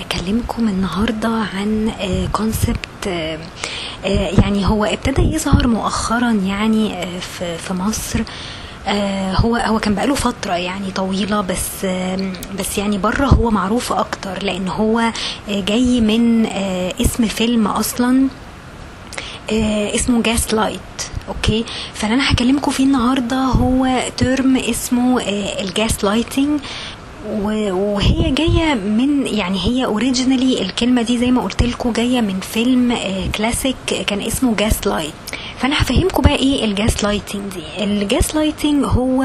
أكلمكم النهارده عن concept يعني هو ابتدى يظهر مؤخرا يعني آه، في مصر. آه، هو هو كان بقاله فترة يعني طويلة بس بس يعني بره هو معروف أكتر لأن هو آه، جاي من آه، اسم فيلم أصلا آه، اسمه Gaslight okay؟ فاللي أنا هكلمكم فيه النهارده. هو term اسمه آه، ال gaslighting وهي جاية من يعني هي originally الكلمة دي زي ما قلت لكم جاية من فيلم آه، كلاسيك كان اسمه Gaslight فأنا هفهمكم بقى إيه ال gaslighting دي. ال gaslighting هو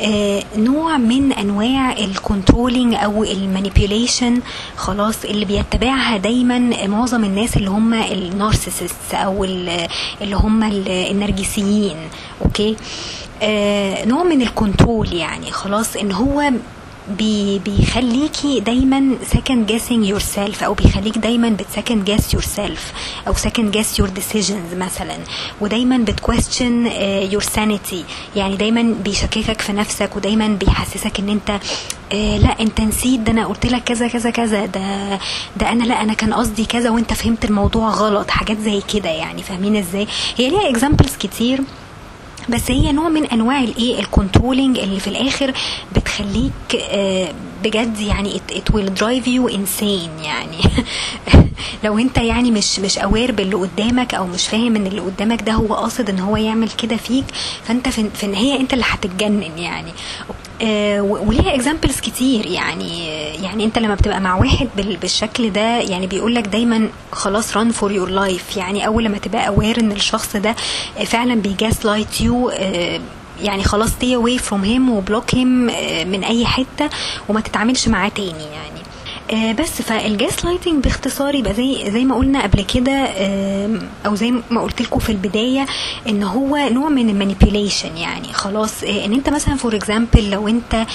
آه، نوع من أنواع ال controlling أو ال manipulation خلاص اللي بيتبعها دايما معظم الناس اللي هم ال narcissist أو ال- اللي هم ال- النرجسيين. okay؟ آه نوع من ال control يعني خلاص إن هو بي بيخليكي دايما second guessing yourself أو بيخليك دايما بت second guess yourself أو second guess your decisions مثلا. ودايما بت question uh, your sanity. يعني دايما بيشككك في نفسك ودايما بيحسسك إن أنت آه لا أنت نسيت ده أنا قلت لك كذا كذا كذا ده ده أنا لا أنا كان قصدي كذا وأنت فهمت الموضوع غلط حاجات زي كده يعني. فاهمين إزاي؟ هي ليها examples كتير. بس هي نوع من أنواع الايه ال controlling اللي في الآخر بتخليك آه، بجد يعني it, will drive you insane يعني. لو أنت يعني مش مش aware باللي قدامك أو مش فاهم إن اللي قدامك ده هو قاصد إن هو يعمل كده فيك فأنت في, النهاية أنت اللي هتتجنن يعني. وليها examples كتير. يعني يعني انت لما بتبقى مع واحد بال- بالشكل ده يعني بيقول لك دايما خلاص run for your life. يعني أول لما تبقى aware إن الشخص ده فعلا بي gaslight you يعني خلاص stay away from him و block him آه، من أي حتة وما تتعاملش معاه تاني يعني. آه، بس فال gaslighting باختصار يبقى زي زي ما قلنا قبل كده أو زي ما قلت لكم في البداية إن هو نوع من ال manipulation يعني. خلاص آه، إن أنت مثلا for example لو أنت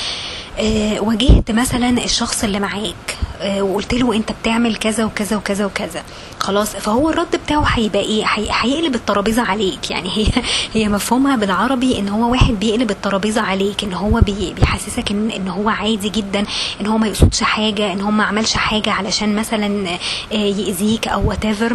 آه، واجهت مثلا الشخص اللي معاك آه، وقلت له انت بتعمل كذا وكذا وكذا وكذا. خلاص فهو الرد بتاعه هيبقى إيه؟ هي- هيقلب الترابيزة عليك. يعني هي هي مفهومها بالعربي ان هو واحد بيقلب الترابيزة عليك ان هو بي بيحسسك ان ان هو عادي جدا ان هو ما يقصدش حاجة ان هو ما عملش حاجة علشان مثلا آه، يأذيك أو whatever.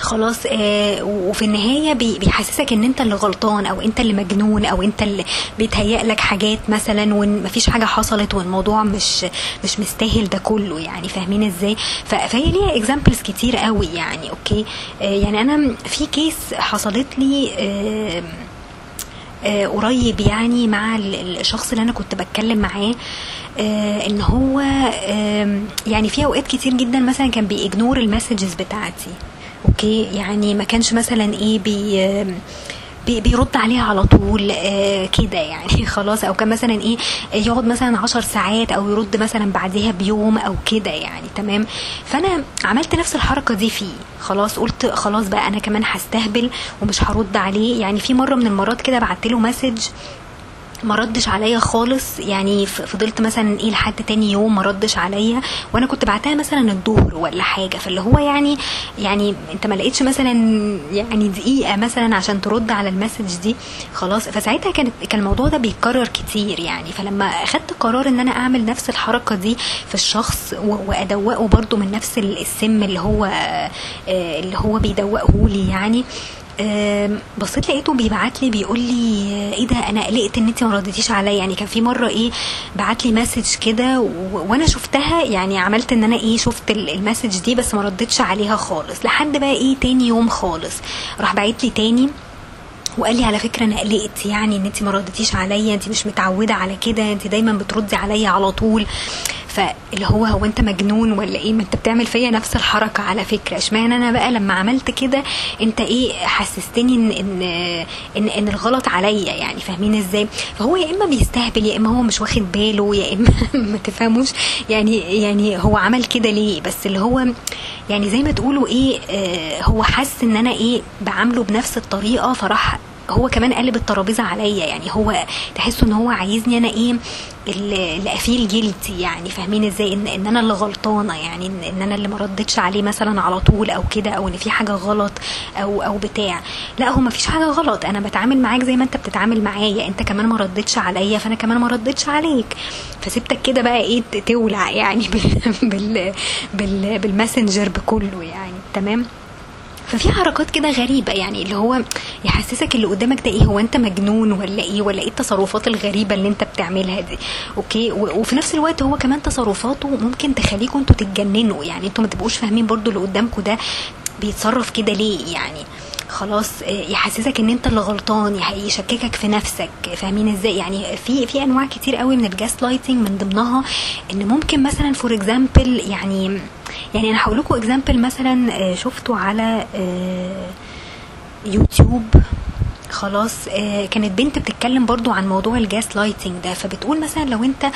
خلاص آه وفي النهاية بي- بيحسسك إن أنت اللي غلطان أو أنت اللي مجنون أو أنت اللي بيتهيأ لك حاجات مثلا وإن مفيش حاجة حصلت والموضوع مش مش مستاهل ده كله يعني فاهمين إزاي؟ فهي ليها examples كتير قوي يعني okay؟ آه يعني أنا في case حصلت لي آه آه، قريب يعني مع ال- الشخص اللي أنا كنت بتكلم معاه آه، إن هو آم، يعني في أوقات كتير جدا مثلا كان بي ignore ال messages بتاعتي. okay؟ يعني ما كانش مثلا إيه بي بيرد عليها على طول آه كده يعني خلاص. أو كان مثلا إيه يقعد مثلا عشر ساعات أو يرد مثلا بعديها بيوم أو كده يعني تمام؟ فأنا عملت نفس الحركة دي فيه خلاص. قلت خلاص بقى أنا كمان هستهبل ومش هرد عليه. يعني في مرة من المرات كده بعت له message ما ردش عليا خالص. يعني فضلت مثلا إيه لحد تاني يوم ما ردش عليا. وأنا كنت بعتها مثلا الظهر ولا حاجة. فاللي هو يعني يعني أنت ما لقيتش مثلا يعني دقيقة مثلا عشان ترد على ال message دي؟ خلاص. فساعتها كانت كان الموضوع ده بيتكرر كتير يعني. فلما أخدت قرار إن أنا أعمل نفس الحركة دي في الشخص وأدوقه برضو من نفس ال- السم اللي هو آه، اللي هو بيدوقه لي يعني بصيت لقيته بيبعت لي بيقول لي إيه ده أنا قلقت إن انت ما رديتيش عليا. يعني كان في مرة إيه بعت لي message كده وأنا شفتها يعني عملت إن أنا إيه شفت ال- ال message دي بس ما ردتش عليها خالص. لحد بقى إيه تاني يوم خالص راح بعت لي تاني وقال لي على فكرة أنا قلقت يعني إن انت ما ردتيش عليا انت مش متعودة على كده انت دايما بتردي عليا على طول. فاللي هو هو انت مجنون ولا إيه؟ ما انت بتعمل فيا نفس الحركة على فكرة. اشمعنى أنا بقى لما عملت كده انت إيه حسستني ان ان ان, إن الغلط عليا يعني؟ فاهمين إزاي؟ فهو يا اما بيستهبل يا اما هو مش واخد باله يا اما ما تفهموش. يعني يعني هو عمل كده ليه؟ بس اللي هو يعني زي ما تقولوا إيه آه هو حس ان أنا إيه بعامله بنفس الطريقة فراح هو كمان قلب الترابيزة عليا يعني هو تحسه إن هو عايزني أنا إيه اللي أفيل جيلتي يعني فاهمين إزاي؟ ان, إن أنا اللي غلطانة يعني ان, إن أنا اللي ما ردتش عليه مثلا على طول أو كده أو إن في حاجة غلط أو أو بتاع. لا هو ما فيش حاجة غلط أنا بتعامل معاك زي ما أنت بتتعامل معايا أنت كمان ما ردتش عليا فأنا كمان ما ردتش عليك. فسبتك كده بقى إيه تولع يعني بال بال بال بال Messenger بكله يعني تمام؟ ففي حركات كده غريبة يعني اللي هو يحسسك اللي قدامك ده إيه؟ هو أنت مجنون ولا إيه؟ ولا إيه التصرفات الغريبة اللي أنت بتعملها دي؟ okay؟ وفي نفس الوقت هو كمان تصرفاته ممكن تخليكم أنتوا تتجننوا يعني أنتوا ما تبقوش فاهمين برضو اللي قدامكم ده بيتصرف كده ليه يعني؟ خلاص آه، يحسسك إن أنت اللي غلطان يشككك في نفسك فاهمين إزاي؟ يعني في في أنواع كتير قوي من ال gaslighting من ضمنها إن ممكن مثلا for example يعني يعني أنا هقول لكم example مثلا آه، شفته على آه، يوتيوب. خلاص آه، كانت بنت بتتكلم برضو عن موضوع ال gaslighting ده. فبتقول مثلا لو أنت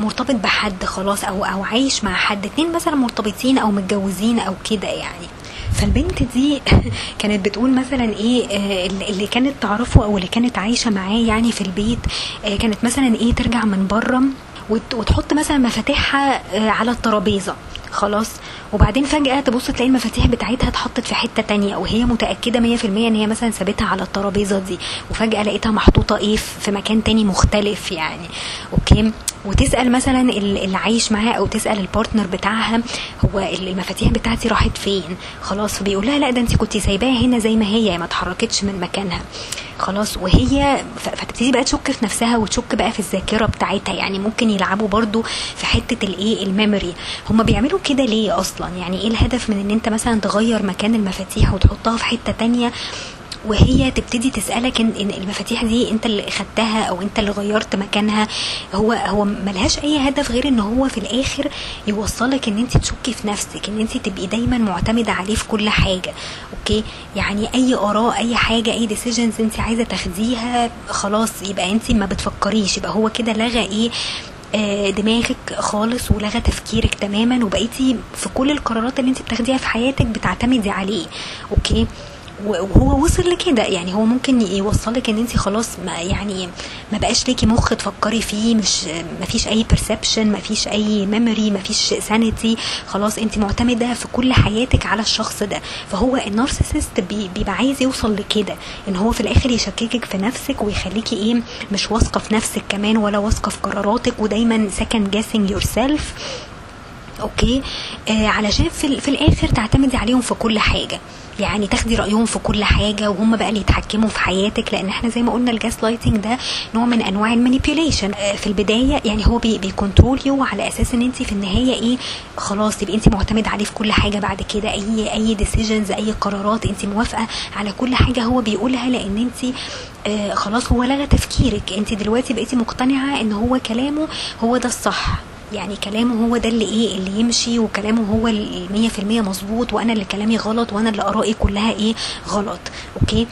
مرتبط بحد خلاص أو أو عايش مع حد اتنين مثلا مرتبطين أو متجوزين أو كده يعني. فالبنت دي كانت بتقول مثلا إيه اللي كانت تعرفه أو اللي كانت عايشة معاه يعني في البيت كانت مثلا إيه ترجع من بره وت- وتحط مثلا مفاتيحها على الترابيزة. خلاص. وبعدين فجأة تبص تلاقي المفاتيح بتاعتها اتحطت في حتة تانية وهي متأكدة 100% إن هي مثلا سابتها على الترابيزة دي. وفجأة لقيتها محطوطة إيه في مكان تاني مختلف يعني. okay؟ وتسأل مثلا ال- اللي عايش معاها أو تسأل ال partner بتاعها هو ال- المفاتيح بتاعتي راحت فين. خلاص فبيقول لها لا ده انت كنتي سايباها هنا زي ما هي ما اتحركتش من مكانها. خلاص وهي فتبتدي بقى تشك في نفسها وتشك بقى في الذاكرة بتاعتها. يعني ممكن يلعبوا برضو في حتة الايه الميموري. هم بيعملوا كده ليه أصلا؟ يعني إيه الهدف من إن أنت مثلا تغير مكان المفاتيح وتحطها في حتة تانية؟ وهي تبتدي تسألك ان المفاتيح دي أنت اللي خدتها أو أنت اللي غيرت مكانها. هو هو ملهاش أي هدف غير إن هو في الآخر يوصلك إن أنت تشكي في نفسك إن أنت تبقي دايما معتمدة عليه في كل حاجة. okay؟ يعني أي آراء أي حاجة أي decisions أنت عايزة تاخديها خلاص يبقى أنت ما بتفكريش. يبقى هو كده لغى إيه؟ آه، دماغك خالص ولغى تفكيرك تماما وبقيتي في كل القرارات اللي أنت بتاخديها في حياتك بتعتمدي عليه. okay؟ وهو وصل لكده. يعني هو ممكن يوصلك إن انت خلاص ما يعني ما بقاش ليكي مخ تفكري فيه مش ما فيش أي perception ما فيش أي memory ما فيش sanity. خلاص انت معتمدة في كل حياتك على الشخص ده. فهو ال narcissist بي- بيبقى عايز يوصل لكده. إن هو في الآخر يشككك في نفسك ويخليكي إيه مش واثقة في نفسك كمان ولا واثقة في قراراتك. ودايما second guessing yourself. okay؟ آه علشان في, في الآخر تعتمدي عليهم في كل حاجة. يعني تاخدي رأيهم في كل حاجة وهم بقى اللي يتحكموا في حياتك لأن إحنا زي ما قلنا ال gaslighting ده نوع من أنواع ال manipulation آه في البداية يعني هو بي بي control you على أساس إن انت في النهاية إيه؟ خلاص تبقي انت معتمده عليه في كل حاجة بعد كده. أي أي decisions أي قرارات انت موافقة على كل حاجة هو بيقولها لأن انت آه خلاص هو لغى تفكيرك. انت دلوقتي بقيتي مقتنعة إن هو كلامه هو ده الصح. يعني كلامه هو ده اللي إيه اللي يمشي وكلامه هو المية في المية مظبوط وأنا اللي كلامي غلط وأنا اللي آرائي كلها إيه غلط. أوكي؟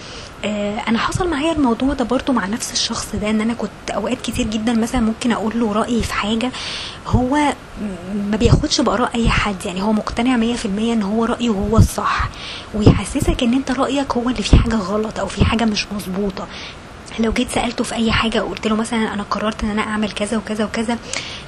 آه أنا حصل معايا الموضوع ده برضو مع نفس الشخص ده إن أنا كنت أوقات كتير جدا مثلا ممكن أقول له رأيي في حاجة هو ما بياخدش بآراء أي حد. يعني هو مقتنع مية في المية إن هو رأيه هو الصح ويحسسك إن أنت رأيك هو اللي فيه حاجة غلط أو فيه حاجة مش مظبوطة. لو جيت سألته في أي حاجة وقلت له مثلا أنا قررت إن أنا أعمل كذا وكذا وكذا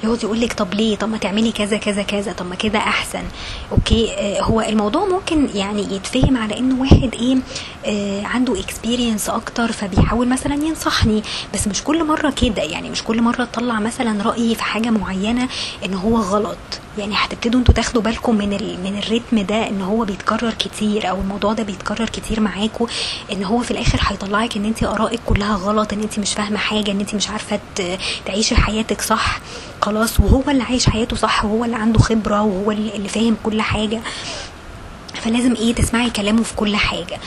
يقعد يقول لك طب ليه؟ طب ما تعملي كذا كذا كذا طب ما كده أحسن. okay؟ آه هو الموضوع ممكن يعني يتفهم على انه واحد إيه آه عنده experience أكتر فبيحاول مثلا ينصحني. بس مش كل مرة كده يعني مش كل مرة تطلع مثلا رأيي في حاجة معينة إن هو غلط. يعني هتبتدوا أنتوا تاخدوا بالكم من ال... من ال rhythm ده ان هو بيتكرر كتير أو الموضوع ده بيتكرر كتير معاكم ان هو في الآخر هيطلعك ان انت آرائك كلها غلط ان انت مش فاهمة حاجة ان انت مش عارفة ت- تعيشي حياتك صح خلاص وهو اللي عايش حياته صح وهو اللي عنده خبرة وهو اللي اللي فاهم كل حاجة. فلازم إيه تسمعي كلامه في كل حاجة.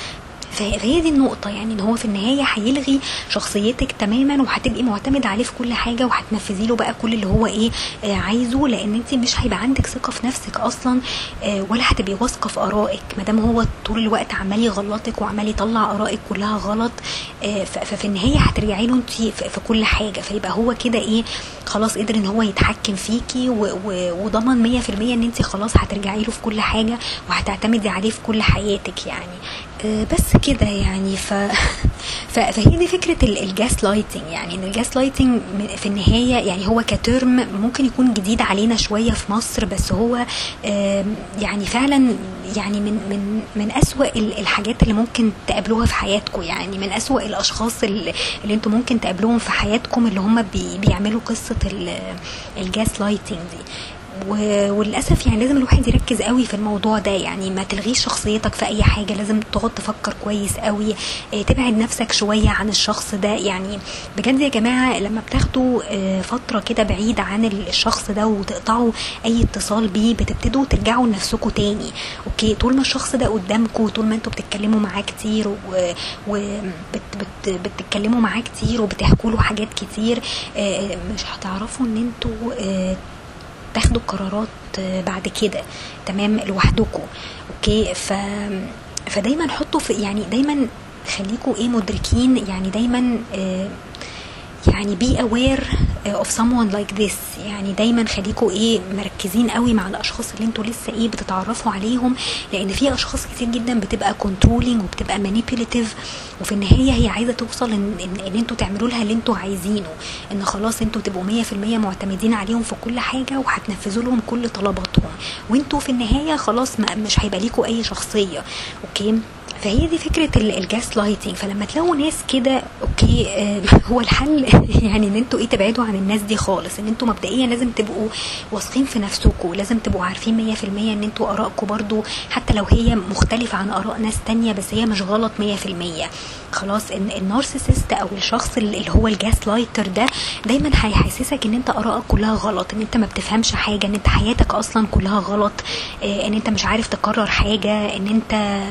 فهي دي النقطة يعني إن هو في النهاية هيلغي شخصيتك تماما وهتبقي معتمدة عليه في كل حاجة وهتنفذي له بقى كل اللي هو إيه آه عايزه لأن انت مش هيبقى عندك ثقة في نفسك أصلا آه ولا هتبقي واثقة في آرائك. ما دام هو طول الوقت عمال يغلطك وعمال يطلع آرائك كلها غلط آه ففي النهاية هترجعي له انت في كل حاجة. فيبقى هو كده إيه خلاص قدر إن هو يتحكم فيكي وضمن 100% إن انت خلاص هترجعي له في كل حاجة وهتعتمدي عليه في كل حياتك يعني. بس كده يعني. ف... فهي دي فكرة ال gaslighting يعني. إن ال gaslighting في النهاية يعني هو ك term ممكن يكون جديد علينا شوية في مصر بس هو يعني فعلا يعني من من من أسوأ ال- الحاجات اللي ممكن تقابلوها في حياتكم يعني. من أسوأ الأشخاص اللي, اللي أنتم ممكن تقابلوهم في حياتكم اللي هم بي... بيعملوا قصة ال gaslighting دي. وللأسف يعني لازم الواحد يركز قوي في الموضوع ده. يعني ما تلغيش شخصيتك في أي حاجة. لازم تقعد تفكر كويس قوي. آه، تبعد نفسك شوية عن الشخص ده. يعني بجد يا جماعة لما بتاخدوا آه، فترة كده بعيد عن الشخص ده وتقطعوا أي اتصال بيه بتبتدوا ترجعوا لنفسكم تاني. okay طول ما الشخص ده قدامكم طول ما أنتوا بتتكلموا معاه كتير وبتتكلموا معاه كتير وبتحكوا له حاجات كتير آه، مش هتعرفوا إن أنتوا تاخدوا قرارات آه، بعد كده تمام لوحدكم أوكي؟ ف فدايما حطوا في يعني دايما خليكوا إيه مدركين يعني دايما آه يعني be aware of someone like this. يعني دايما خليكوا إيه مركزين قوي مع الأشخاص اللي أنتوا لسه إيه بتتعرفوا عليهم لأن في أشخاص كتير جدا بتبقى controlling وبتبقى manipulative وفي النهاية هي عايزة توصل إن إن, إن أنتوا تعملوا لها اللي أنتوا عايزينه إن خلاص أنتوا تبقوا 100% معتمدين عليهم في كل حاجة وهتنفذوا لهم كل طلباتهم. وانتوا في النهاية خلاص مش هيبقى ليكوا أي شخصية. okay؟ فهي دي فكرة ال gaslighting فلما تلاقوا ناس كده okay آه، هو الحل يعني إن أنتوا إيه تبعدوا عن الناس دي خالص. إن أنتوا مبدئيا لازم تبقوا واثقين في نفسكم لازم تبقوا عارفين 100% إن أنتوا آرائكم برضو حتى لو هي مختلفة عن آراء ناس تانية بس هي مش غلط 100% خلاص إن ال narcissist أو الشخص اللي هو ال gaslighter ده دايما هيحسسك إن أنت آرائك كلها غلط إن أنت ما بتفهمش حاجة إن أنت حياتك أصلا كلها غلط آه، إن أنت مش عارف تقرر حاجة إن أنت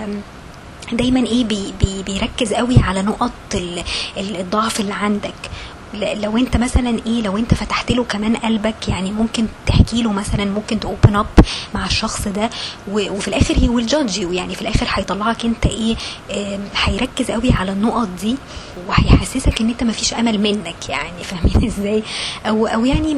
دايما إيه بي بي بيركز قوي على نقط ال- ال- الضعف اللي عندك. لو أنت مثلا إيه لو أنت فتحت له كمان قلبك يعني ممكن تحكي له مثلا ممكن ت open up مع الشخص ده وفي الآخر he will judge يعني في الآخر هيطلعك أنت إيه هيركز قوي على النقط دي وهيحسسك إن أنت مفيش أمل منك. يعني فاهمين إزاي؟ أو أو يعني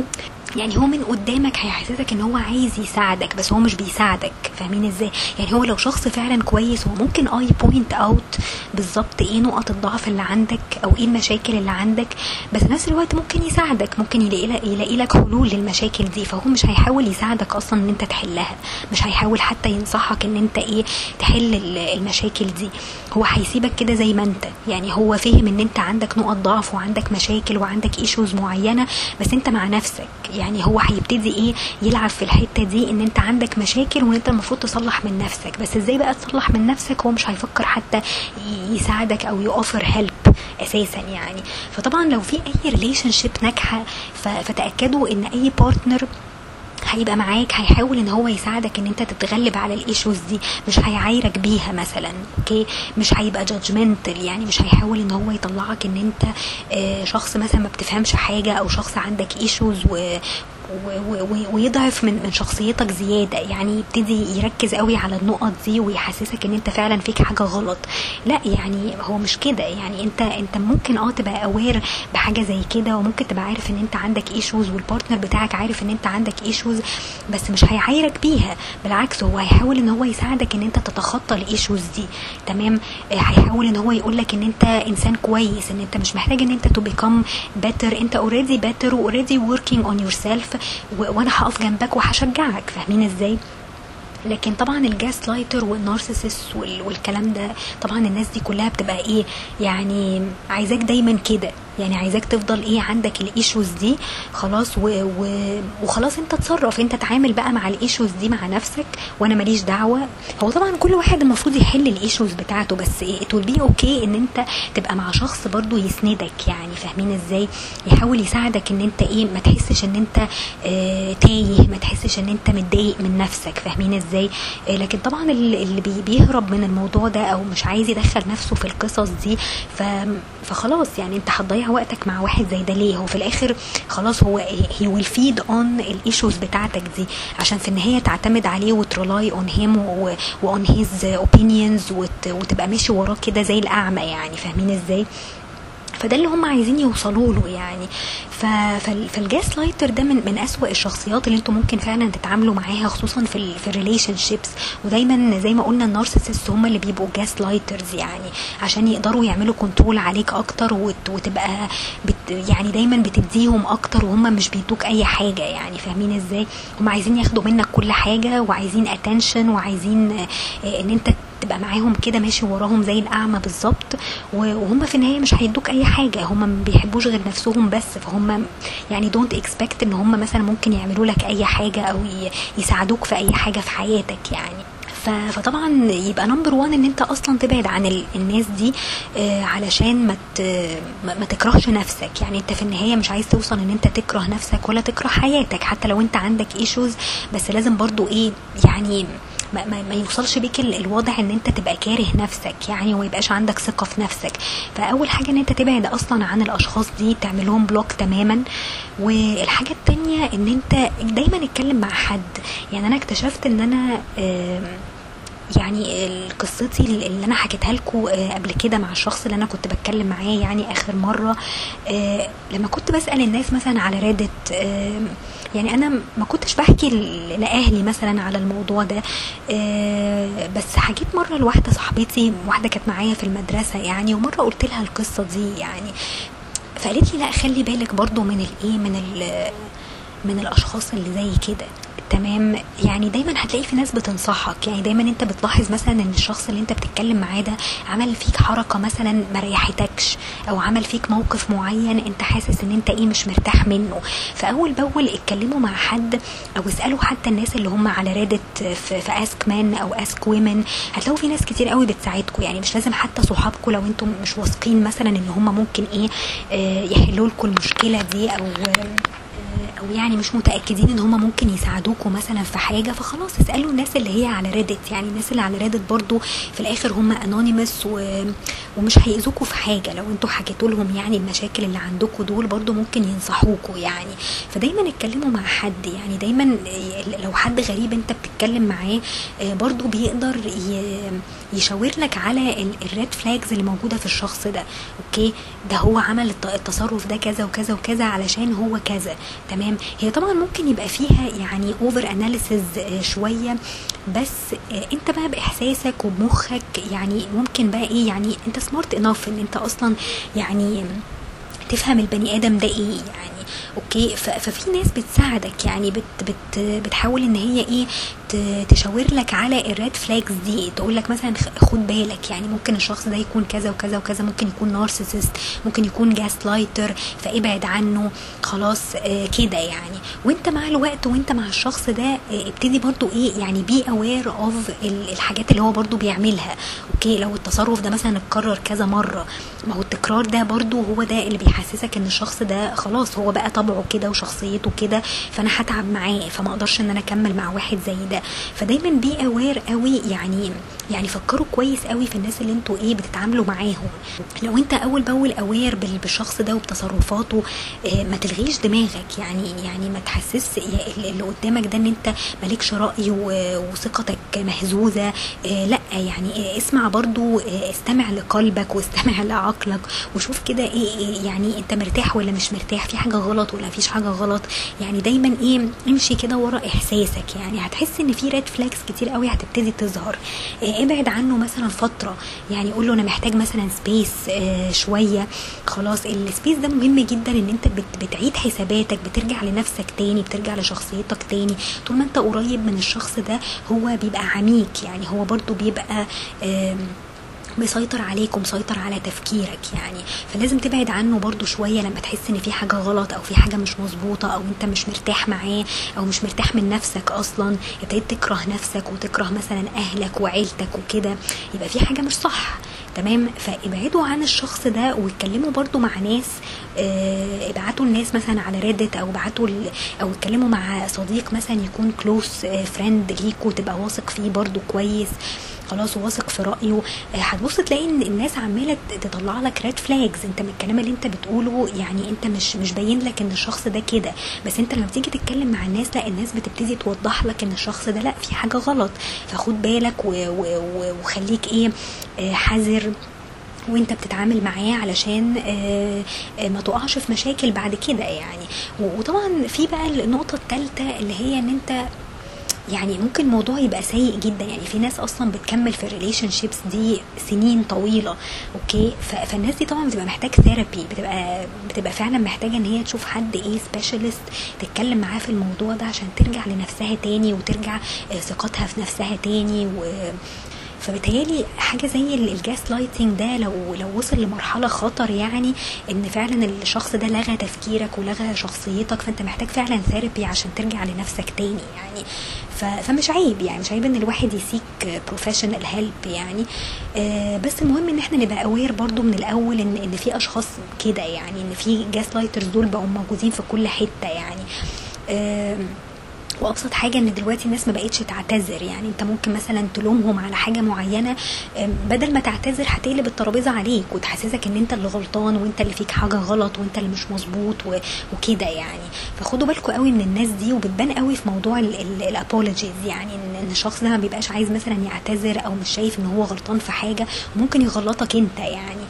يعني هو من قدامك هيحسسك إن هو عايز يساعدك بس هو مش بيساعدك. فاهمين إزاي؟ يعني هو لو شخص فعلا كويس هو ممكن ي point out بالظبط إيه نقط الضعف اللي عندك أو إيه المشاكل اللي عندك بس نفس الوقت ممكن يساعدك ممكن يلاقي لك يلاقي لك حلول للمشاكل دي. فهو مش هيحاول يساعدك أصلا إن أنت تحلها مش هيحاول حتى ينصحك إن أنت إيه تحل ال- المشاكل دي. هو هيسيبك كده زي ما أنت. يعني هو فاهم إن أنت عندك نقط ضعف وعندك مشاكل وعندك ايشوز معينة بس أنت مع نفسك. يعني هو هيبتدي إيه يلعب في الحتة دي ان انت عندك مشاكل وان انت المفروض تصلح من نفسك. بس إزاي بقى تصلح من نفسك؟ هو مش هيفكر حتى يساعدك أو ي offer help أساسا يعني. فطبعا لو في اي relationship ناجحه فتأكدوا ان اي partner هيبقى معاك هيحاول إن هو يساعدك إن أنت تتغلب على ال issues دي مش هيعايرك بيها مثلا okay؟ مش هيبقى judgmental يعني مش هيحاول إن هو يطلعك إن أنت آه، شخص مثلا ما بتفهمش حاجة أو شخص عندك issues ويضعف من من شخصيتك زيادة. يعني يبتدي يركز قوي على النقط دي ويحسسك إن أنت فعلا فيك حاجة غلط. لا يعني هو مش كده. يعني أنت أنت ممكن آه تبقى aware بحاجة زي كده وممكن تبقى عارف إن أنت عندك issues وال partner بتاعك عارف إن أنت عندك issues بس مش هيعايرك بيها. بالعكس هو هيحاول إن هو يساعدك إن أنت تتخطى ال issues دي. تمام؟ آه، هيحاول إن هو يقول لك إن أنت إنسان كويس إن أنت مش محتاج إن أنت to become better أنت already better و already working on yourself وأنا هقف جنبك وهشجعك فاهمين إزاي؟ لكن طبعا ال gaslighter وال narcissist وال- والكلام ده طبعا الناس دي كلها بتبقى إيه؟ يعني عايزاك دايما كده. يعني عايزاك تفضل إيه عندك ال issues دي خلاص و... و... وخلاص انت تصرف انت تعامل بقى مع ال issues دي مع نفسك وأنا ماليش دعوة هو طبعا كل واحد المفروض يحل ال issues بتاعته بس إيه will be okay ان انت تبقى مع شخص برضو يسندك يعني فاهمين إزاي يحاول يساعدك ان انت إيه ما تحسش ان انت آه تايه ما تحسش ان انت متضايق من نفسك فاهمين إزاي آه لكن طبعا اللي اللي بي- بيهرب من الموضوع ده أو مش عايز يدخل نفسه في القصص دي. فخلاص يعني انت هتضيع وقتك مع واحد زي ده ليه؟ هو في الآخر خلاص هو he will feed on ال issues بتاعتك دي. عشان في النهاية تعتمد عليه وت rely on him و on his opinions وتبقى ماشي وراه كده زي الأعمى يعني. فاهمين إزاي؟ فده اللي هم عايزين يوصلوا له يعني. فال gaslighter ده من من أسوأ الشخصيات اللي أنتم ممكن فعلا تتعاملوا معاها خصوصا في ال في ال relationships ودايما زي ما قلنا ال narcissists هم اللي بيبقوا gaslighters يعني عشان يقدروا يعملوا control عليك أكتر وتبقى بت يعني دايما بتديهم أكتر وهم مش بيدوك أي حاجة يعني. فاهمين إزاي؟ هم عايزين ياخدوا منك كل حاجة وعايزين attention وعايزين آه، إن أنت تبقى معاهم كده ماشي وراهم زي الأعمى بالظبط وهم في النهاية مش هيدوك أي حاجة هم ما بيحبوش غير نفسهم بس فهم يعني don't expect إن هم مثلا ممكن يعملوا لك أي حاجة أو يساعدوك في أي حاجة في حياتك يعني. فطبعا يبقى number one إن أنت أصلا تبعد عن الناس دي آه، علشان ما ما تكرهش نفسك. يعني أنت في النهاية مش عايز توصل إن أنت تكره نفسك ولا تكره حياتك حتى لو أنت عندك issues بس لازم برضو إيه يعني ما, ما, ما يوصلش بيك الوضع ان انت تبقى كاره نفسك يعني وما يبقاش عندك ثقة في نفسك. فأول حاجة ان انت تبعد أصلا عن الأشخاص دي تعمل لهم بلوك تماما. والحاجة التانية ان انت دايما اتكلم مع حد. يعني أنا اكتشفت إن أنا يعني قصتي اللي أنا حكيتها لكم آه، قبل كده مع الشخص اللي أنا كنت بتكلم معاه يعني آخر مرة آه، لما كنت بسأل الناس مثلا على ريدت يعني أنا ما كنتش بحكي لأهلي مثلا على الموضوع ده آه، بس حكيت مرة لواحدة صاحبتي واحدة كانت معايا في المدرسة يعني ومرة قلت لها القصة دي يعني فقالت لي لا خلي بالك برضو من الايه من من الأشخاص اللي زي كده. تمام. يعني دايما هتلاقي في ناس بتنصحك. يعني دايما انت بتلاحظ مثلا إن الشخص اللي انت بتتكلم معاه ده عمل فيك حركة مثلا ما ريحتكش أو عمل فيك موقف معين انت حاسس إن انت إيه مش مرتاح منه. فأول بأول اتكلموا مع حد أو اسألوا حتى الناس اللي هم على Reddit في, في Ask Men أو Ask Women هتلاقوا في ناس كتير قوي بتساعدكم يعني مش لازم حتى صحابكم لو أنتم مش واثقين مثلا إن هم ممكن إيه آه، يحلوا لكم المشكلة دي أو أو يعني مش متأكدين إن هم ممكن يساعدوكوا مثلا في حاجة فخلاص اسألوا الناس اللي هي على Reddit يعني الناس اللي على Reddit برضو في الآخر هم anonymous و... ومش هيأذوكوا في حاجة. لو أنتوا حكيتوا لهم يعني المشاكل اللي عندكم دول برضو ممكن ينصحوكوا يعني. فدايما اتكلموا مع حد. يعني دايما لو حد غريب انت بتتكلم معاه آه، برضو بيقدر يشاور لك على ال red flags اللي موجودة في الشخص ده. okay؟ ده هو عمل التصرف ده كذا وكذا وكذا علشان هو كذا. تمام. هي طبعا ممكن يبقى فيها يعني over analysis شوية. بس آه، انت بقى بإحساسك وبمخك يعني ممكن بقى إيه يعني انت smart enough إن انت أصلا يعني تفهم البني آدم ده إيه يعني. okay؟ ففي ناس بتساعدك يعني بت بت بتحاول إن هي إيه تشاور لك على ال red flags دي تقول لك مثلا خد بالك يعني ممكن الشخص ده يكون كذا وكذا وكذا ممكن يكون narcissist ممكن يكون gaslighter فابعد عنه خلاص آه كده يعني. وانت مع الوقت وانت مع الشخص ده آه ابتدي برضو إيه يعني be aware of الحاجات اللي هو برضو بيعملها. okay لو التصرف ده مثلا اتكرر كذا مرة ما هو التكرار ده برضو هو ده اللي بيحسسك إن الشخص ده خلاص هو بقى طبعه كده وشخصيته كده فأنا هتعب معاه فما أقدرش إن أنا أكمل مع واحد زي ده. فدايما be aware قوي يعني يعني فكروا كويس قوي في الناس اللي أنتوا إيه بتتعاملوا معاهم. لو انت أول بأول aware بالشخص ده وبتصرفاته آه، ما تلغيش دماغك. يعني يعني ما تحسس اللي قدامك ده إن انت مالكش رأي وثقتك مهزوزة. آه، لأ يعني اسمع برضو آه، استمع لقلبك واستمع لعقلك وشوف كده إيه, إيه يعني انت مرتاح ولا مش مرتاح في حاجة غلط ولا فيش حاجة غلط. يعني دايما إيه امشي كده ورا إحساسك. يعني هتحس إن في red flags كتير قوي هتبتدي تظهر. ابعد عنه مثلا فترة. يعني قول له أنا محتاج مثلا space آه شوية. خلاص ال space ده مهم جدا إن أنت بتعيد حساباتك بترجع لنفسك تاني بترجع لشخصيتك تاني. طول ما أنت قريب من الشخص ده هو بيبقى عميك يعني هو برضو بيبقى مسيطر عليك ومسيطر على تفكيرك يعني. فلازم تبعد عنه برضو شوية لما تحس إن في حاجة غلط أو في حاجة مش مظبوطة أو أنت مش مرتاح معاه أو مش مرتاح من نفسك أصلا. ابتديت تكره نفسك وتكره مثلا أهلك وعيلتك وكده. يبقى في حاجة مش صح. تمام؟ فابعدوا عن الشخص ده واتكلموا برضو مع ناس آه ابعتوا الناس مثلا على Reddit أو ابعتوا أو اتكلموا مع صديق مثلا يكون close friend ليكوا تبقى واثق فيه برضو كويس. خلاص واثق في رأيه. آه، هتبص تلاقي إن الناس عمالة تطلع لك red flags أنت من الكلام اللي أنت بتقوله يعني أنت مش مش باين لك إن الشخص ده كده. بس أنت لما بتيجي تتكلم مع الناس لأ الناس بتبتدي توضح لك إن الشخص ده لأ في حاجة غلط. فخد بالك وخليك إيه آه، حذر. وأنت بتتعامل معاه علشان آه، ما تقعش في مشاكل بعد كده يعني. وطبعا في بقى النقطة الثالثة اللي هي إن أنت يعني ممكن الموضوع يبقى سيء جدا. يعني في ناس أصلا بتكمل في ال relationships دي سنين طويلة okay? فالناس دي طبعا بتبقى محتاج therapy بتبقى بتبقى فعلا محتاجة إن هي تشوف حد إيه specialist تتكلم معاه في الموضوع ده عشان ترجع لنفسها تاني وترجع آه، ثقتها في نفسها تاني و فبتهيألي حاجة زي ال- ال gaslighting ده لو لو وصل لمرحلة خطر يعني إن فعلا الشخص ده لغى تفكيرك ولغى شخصيتك فأنت محتاج فعلا therapy عشان ترجع لنفسك تاني يعني. فمش عيب يعني مش عيب إن الواحد يseek professional help يعني. آه، بس المهم إن إحنا نبقى aware برضو من الأول إن إن في أشخاص كده يعني إن في gaslighters دول بقوا موجودين في كل حتة يعني. وأبسط حاجة إن دلوقتي الناس ما بقتش تعتذر يعني أنت ممكن مثلا تلومهم على حاجة معينة بدل ما تعتذر هتقلب الترابيزة عليك وتحسسك إن أنت اللي غلطان وأنت اللي فيك حاجة غلط وأنت اللي مش مظبوط وكده يعني. فخدوا بالكم قوي من الناس دي وبتبان قوي في موضوع ال apologies يعني ان الشخص ده ما بيبقاش عايز مثلا يعتذر أو مش شايف إن هو غلطان في حاجة وممكن يغلطك أنت يعني.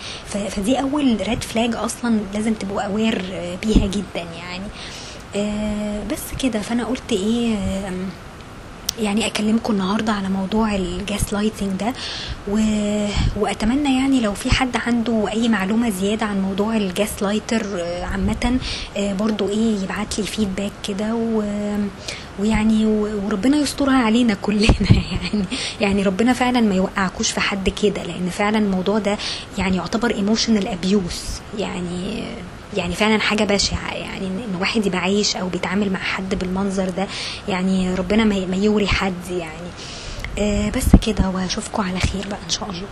فدي أول red flag أصلا لازم تبقوا aware بيها جدا يعني. بس كده. فأنا قلت إيه يعني أكلمكم النهارده على موضوع ال gaslighting ده و... وأتمنى يعني لو في حد عنده أي معلومة زيادة عن موضوع ال gaslighter آه، عامة آه، برضو إيه يبعت لي feedback كده و... ويعني وربنا يسترها علينا كلنا. يعني يعني ربنا فعلا ما يوقعكوش في حد كده لأن فعلا الموضوع ده يعني يعتبر ايموشنال ابيوس يعني يعني فعلا حاجة بشعة يعني ان واحد يبقى عايش أو بيتعامل مع حد بالمنظر ده يعني ربنا ما ما يوري حد يعني. آه، بس كده وأشوفكم على خير بقى إن شاء الله.